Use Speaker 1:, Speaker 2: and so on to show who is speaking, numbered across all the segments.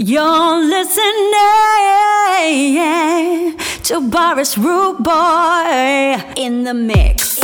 Speaker 1: You're listening to Boris Rude Boy in the mix.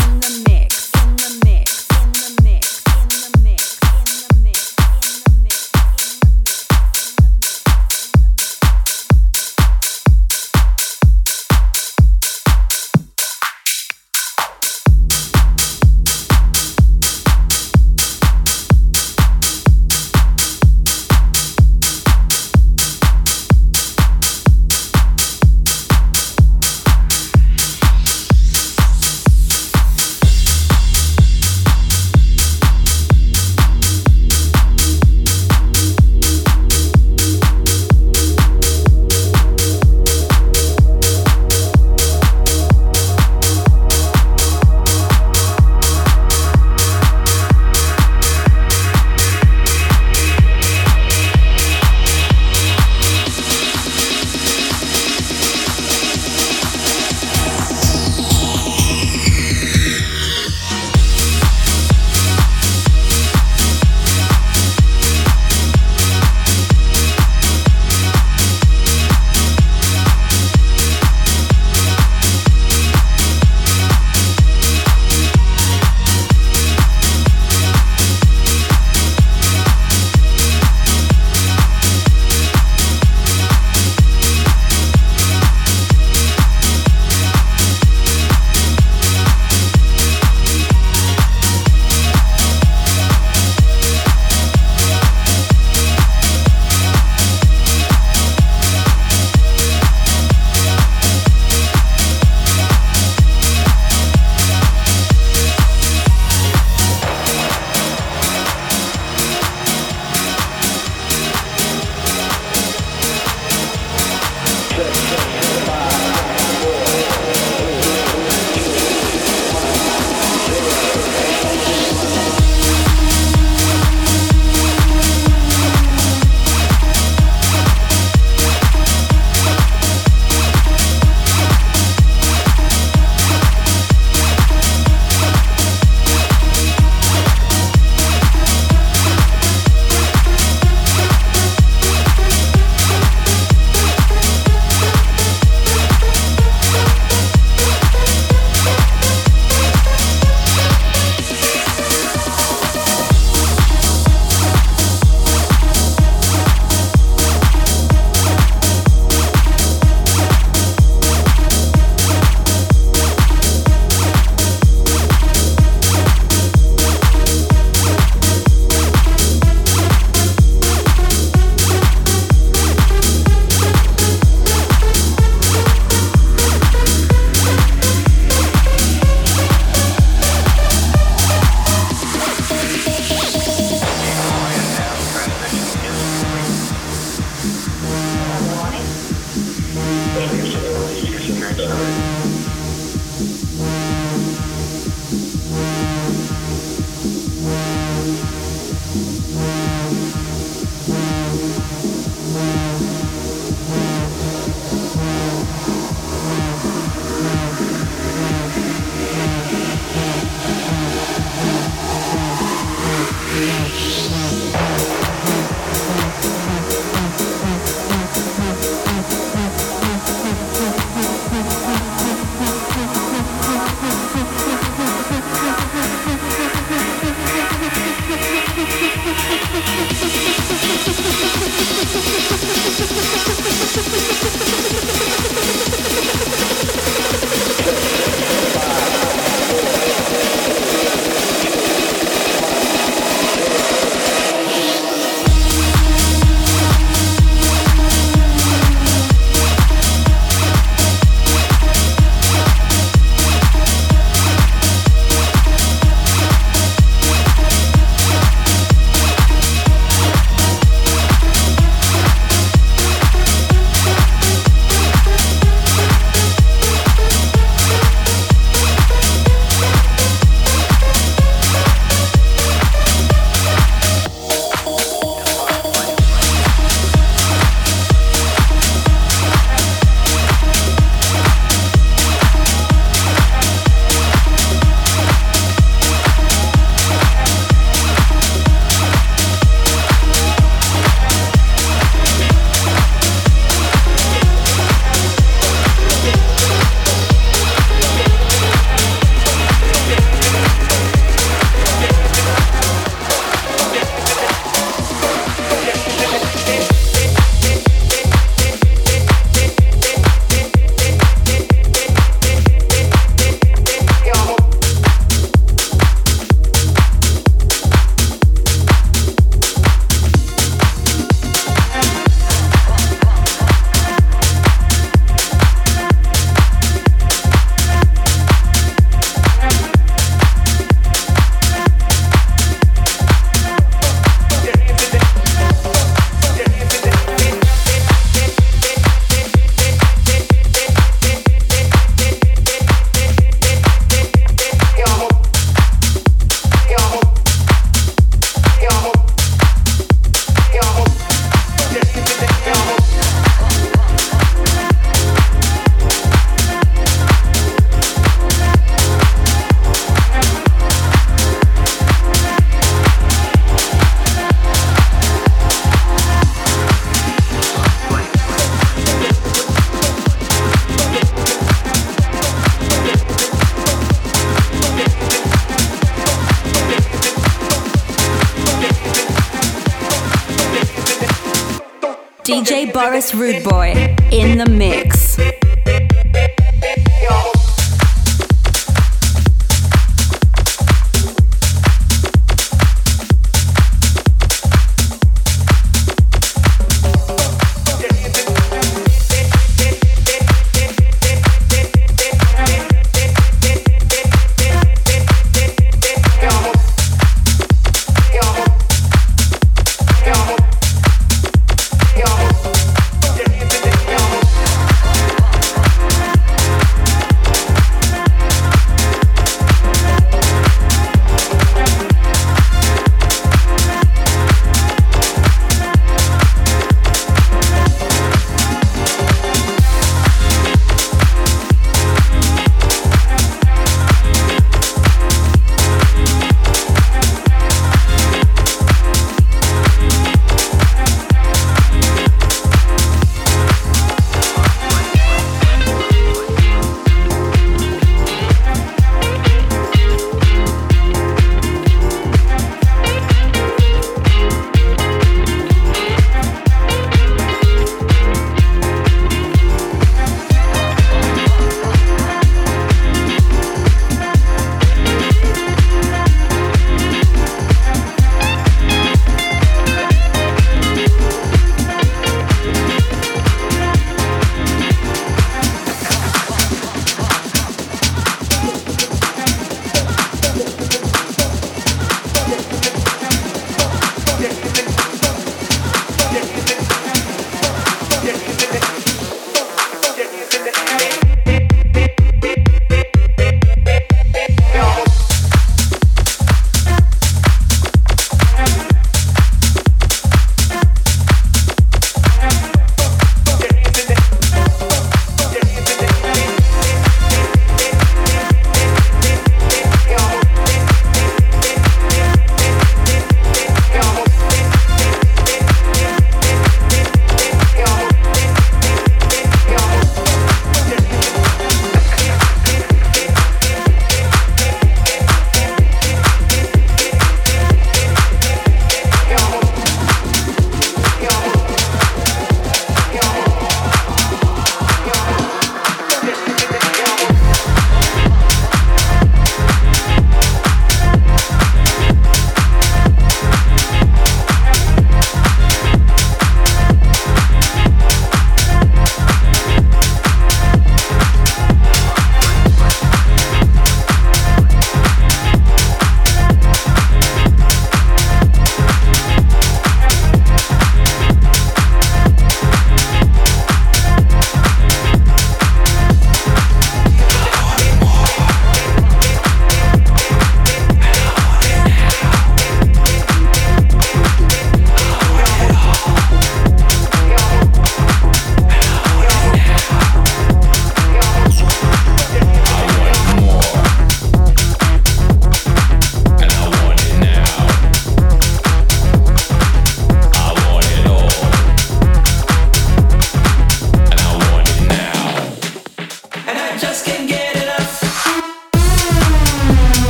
Speaker 1: Rude Boy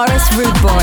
Speaker 1: Boris Rude Boy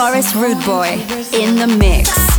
Speaker 1: Boris Rude Boy in the mix.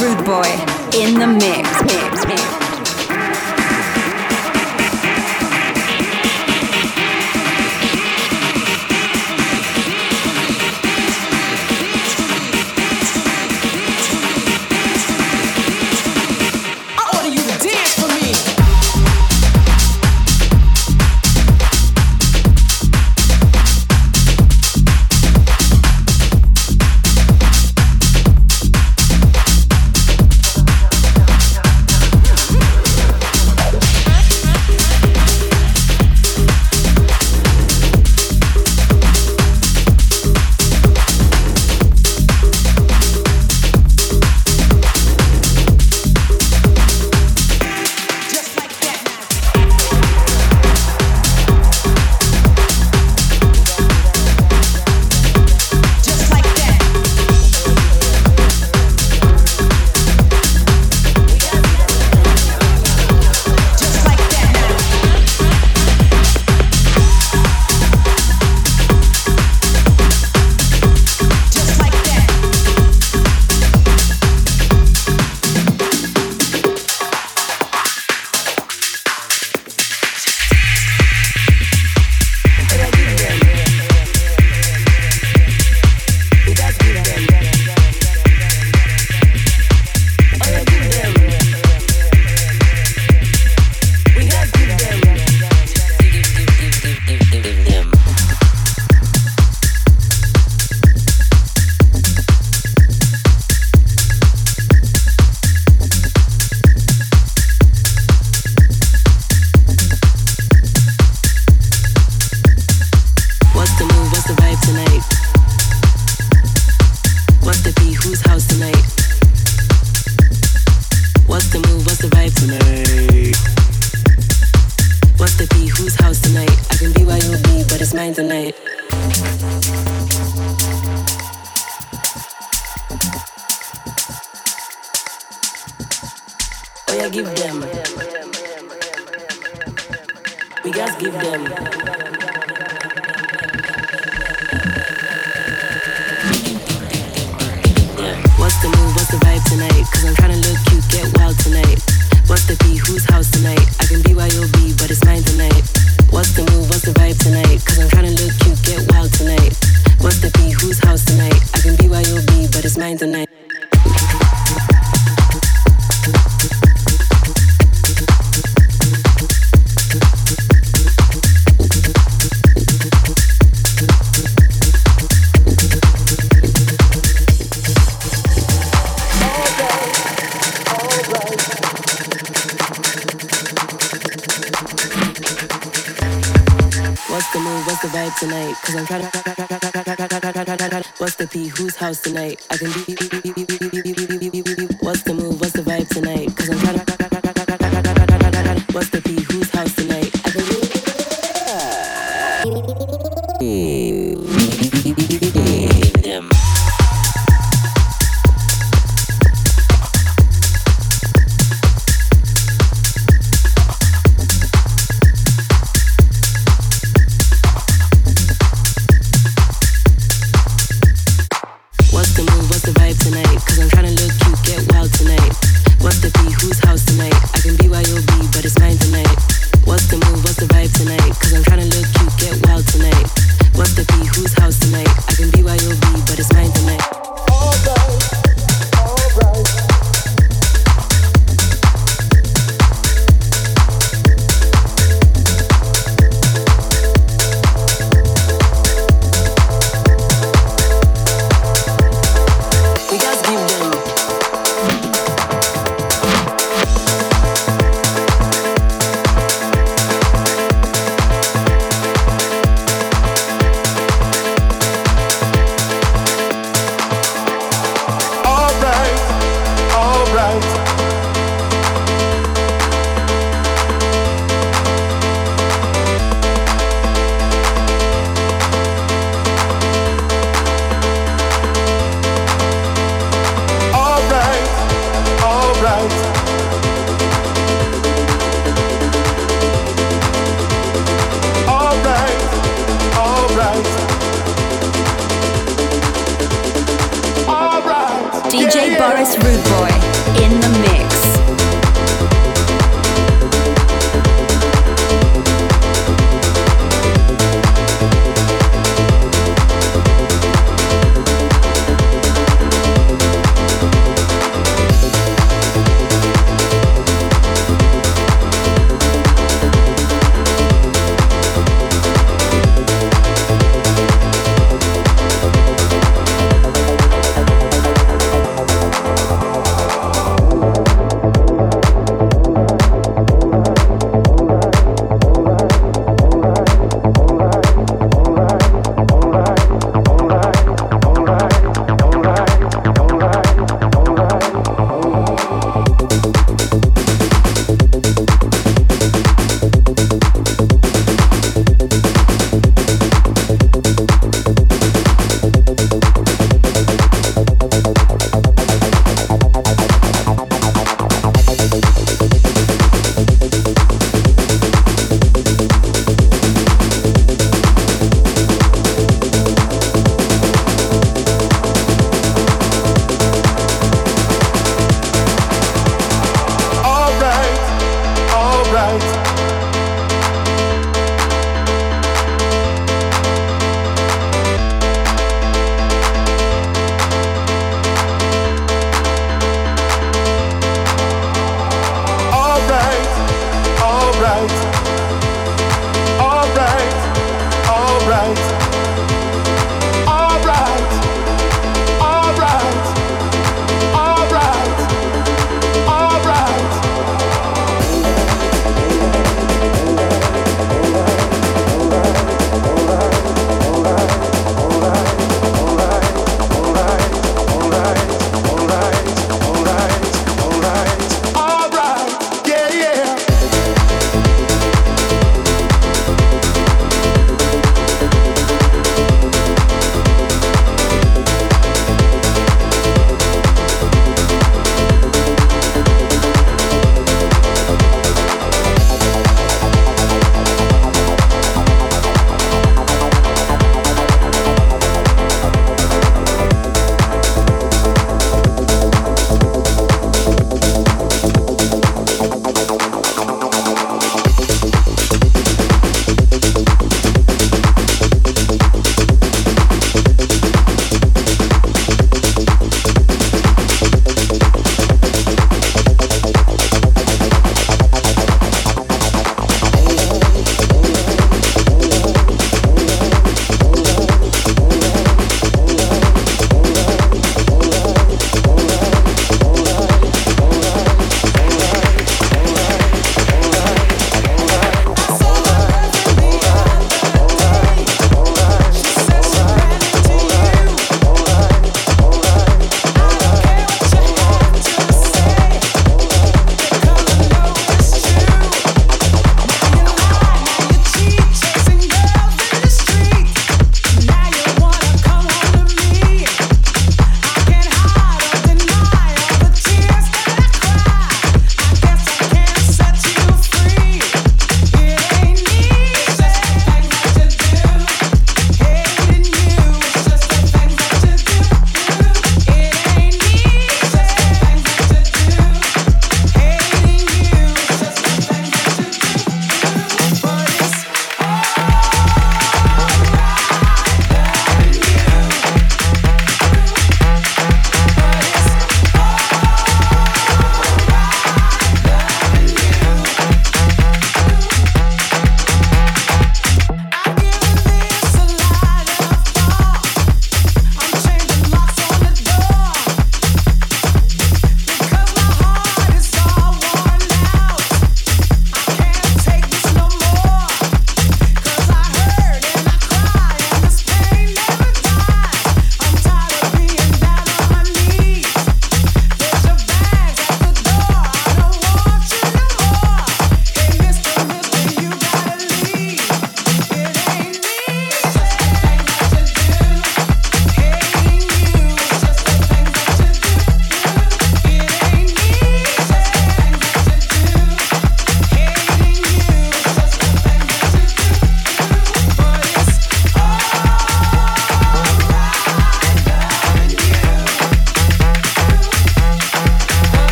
Speaker 1: Rude Boy in the mix. mix, mix.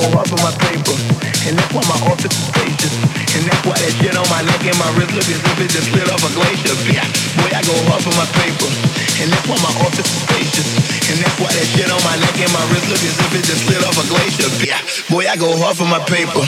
Speaker 2: people huffing my paper. And that's why my office is spacious. And that's why that shit on my neck and my wrist look as if it just slid off a glacier. Yeah, boy, I go huffing my paper. And that's why my office is spacious. And that's why that shit on my neck and my wrist look as if it just slid off a glacier. Yeah, boy, I go huffing my paper.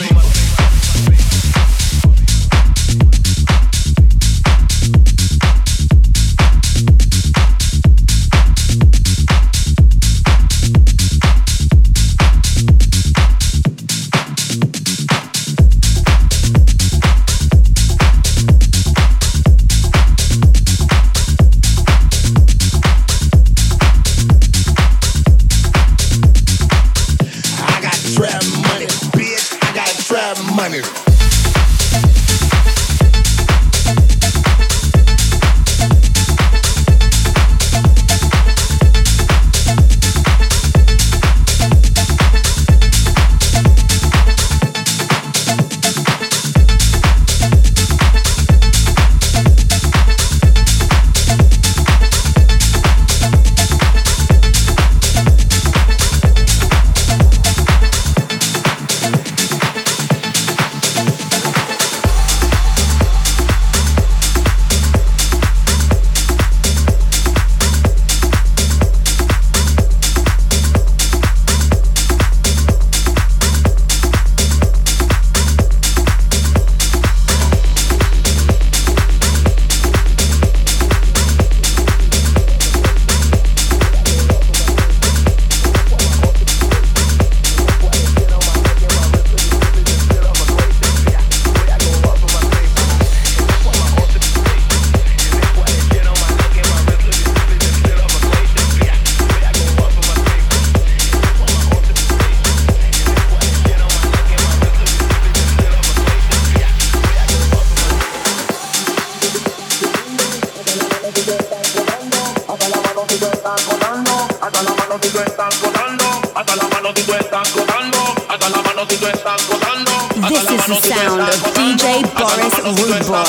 Speaker 3: rude boy.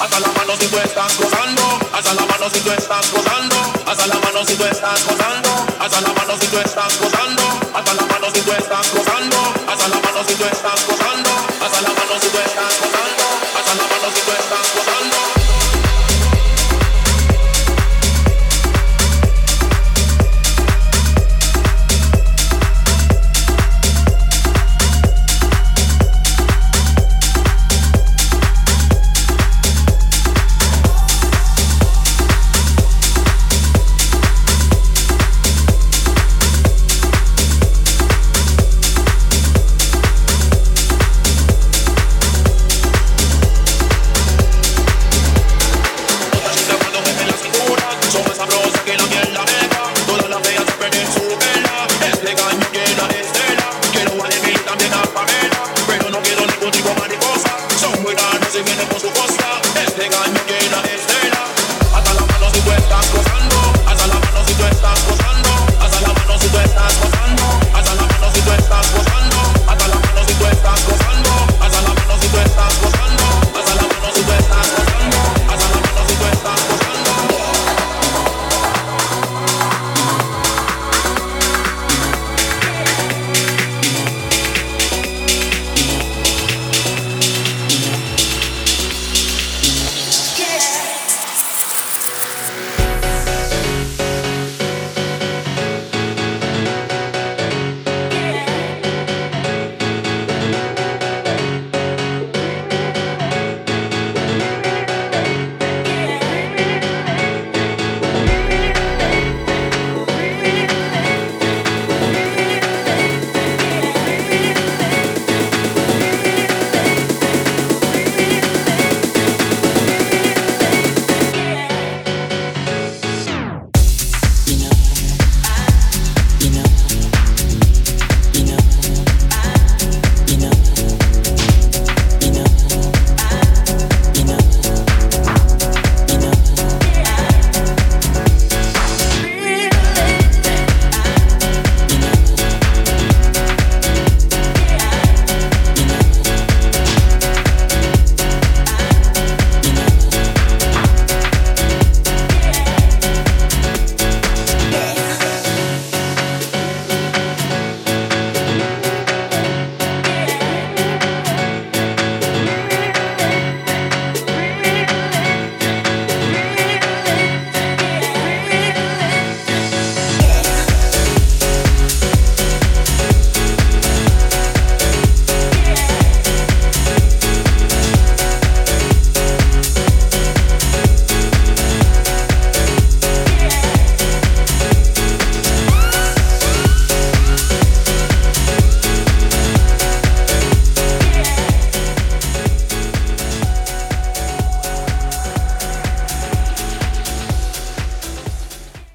Speaker 3: Hasta la mano si tú estás gozando, hasta la mano si tú estás gozando, hasta la mano si tú estás gozando, hasta la mano si tú estás gozando.